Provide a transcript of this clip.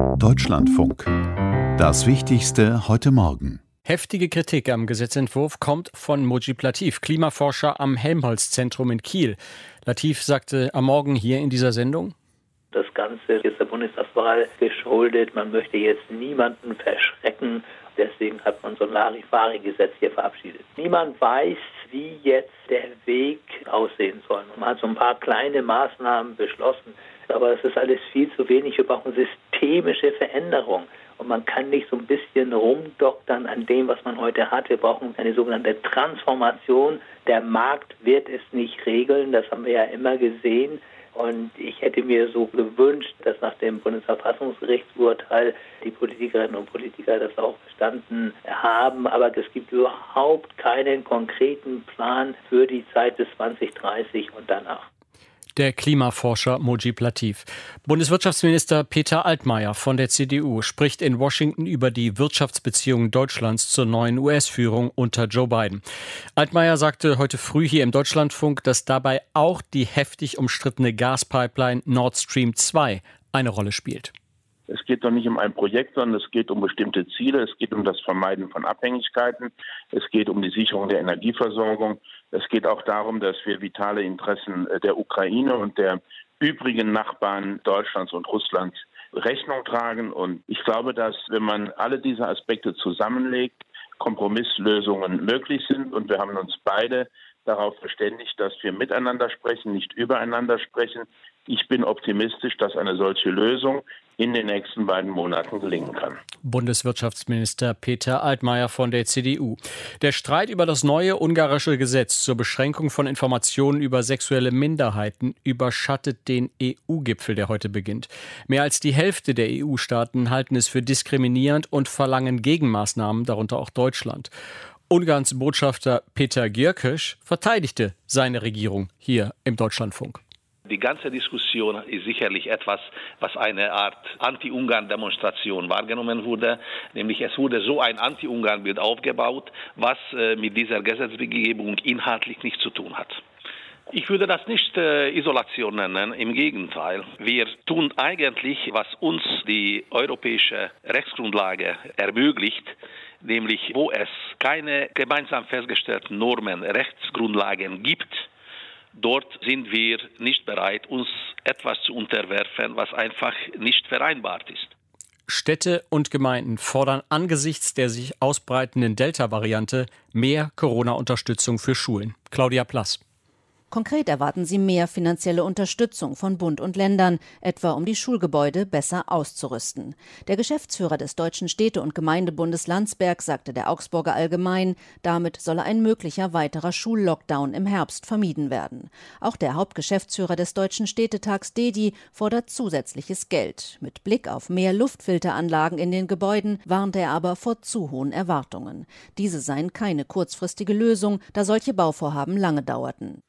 Deutschlandfunk. Das Wichtigste heute Morgen. Heftige Kritik am Gesetzentwurf kommt von Mujib Latif, Klimaforscher am Helmholtz-Zentrum in Kiel. Latif sagte am Morgen hier in dieser Sendung, das Ganze ist der Bundestagswahl geschuldet. Man möchte jetzt niemanden verschrecken. Deswegen hat man so ein Larifari-Gesetz hier verabschiedet. Niemand weiß, wie jetzt der Weg aussehen soll. Man hat so ein paar kleine Maßnahmen beschlossen, aber es ist alles viel zu wenig. Wir brauchen systemische Veränderung. Und man kann nicht so ein bisschen rumdoktern an dem, was man heute hat. Wir brauchen eine sogenannte Transformation. Der Markt wird es nicht regeln. Das haben wir ja immer gesehen. Und ich hätte mir so gewünscht, dass nach dem Bundesverfassungsgerichtsurteil die Politikerinnen und Politiker das auch verstanden haben. Aber es gibt überhaupt keinen konkreten Plan für die Zeit bis 2030 und danach der Klimaforscher Mojib Latif. Bundeswirtschaftsminister Peter Altmaier von der CDU spricht in Washington über die Wirtschaftsbeziehungen Deutschlands zur neuen US-Führung unter Joe Biden. Altmaier sagte heute früh hier im Deutschlandfunk, dass dabei auch die heftig umstrittene Gaspipeline Nord Stream 2 eine Rolle spielt. Es geht doch nicht um ein Projekt, sondern es geht um bestimmte Ziele. Es geht um das Vermeiden von Abhängigkeiten. Es geht um die Sicherung der Energieversorgung. Es geht auch darum, dass wir vitale Interessen äh, der Ukraine und der übrigen Nachbarn Deutschlands und Russlands Rechnung tragen. Und ich glaube, dass wenn man alle diese Aspekte zusammenlegt, Kompromisslösungen möglich sind. Und wir haben uns beide darauf verständigt, dass wir miteinander sprechen, nicht übereinander sprechen. Ich bin optimistisch, dass eine solche Lösung in den nächsten beiden Monaten gelingen kann. Bundeswirtschaftsminister Peter Altmaier von der CDU. Der Streit über das neue ungarische Gesetz zur Beschränkung von Informationen über sexuelle Minderheiten überschattet den EU-Gipfel, der heute beginnt. Mehr als die Hälfte der EU-Staaten halten es für diskriminierend und verlangen Gegenmaßnahmen, darunter auch Deutschland. Ungarns Botschafter Peter Gierkisch verteidigte seine Regierung hier im Deutschlandfunk. Die ganze Diskussion ist sicherlich etwas, was eine Art Anti-Ungarn-Demonstration wahrgenommen wurde. Nämlich es wurde so ein Anti-Ungarn-Bild aufgebaut, was äh, mit dieser Gesetzgebung inhaltlich nichts zu tun hat. Ich würde das nicht äh, Isolation nennen, im Gegenteil. Wir tun eigentlich, was uns die europäische Rechtsgrundlage ermöglicht, nämlich wo es keine gemeinsam festgestellten Normen, Rechtsgrundlagen gibt, Dort sind wir nicht bereit, uns etwas zu unterwerfen, was einfach nicht vereinbart ist. Städte und Gemeinden fordern angesichts der sich ausbreitenden Delta-Variante mehr Corona-Unterstützung für Schulen. Claudia Plass. Konkret erwarten sie mehr finanzielle Unterstützung von Bund und Ländern, etwa um die Schulgebäude besser auszurüsten. Der Geschäftsführer des Deutschen Städte- und Gemeindebundes Landsberg sagte der Augsburger Allgemein, damit solle ein möglicher weiterer Schullockdown im Herbst vermieden werden. Auch der Hauptgeschäftsführer des Deutschen Städtetags Dedi fordert zusätzliches Geld. Mit Blick auf mehr Luftfilteranlagen in den Gebäuden warnte er aber vor zu hohen Erwartungen. Diese seien keine kurzfristige Lösung, da solche Bauvorhaben lange dauerten.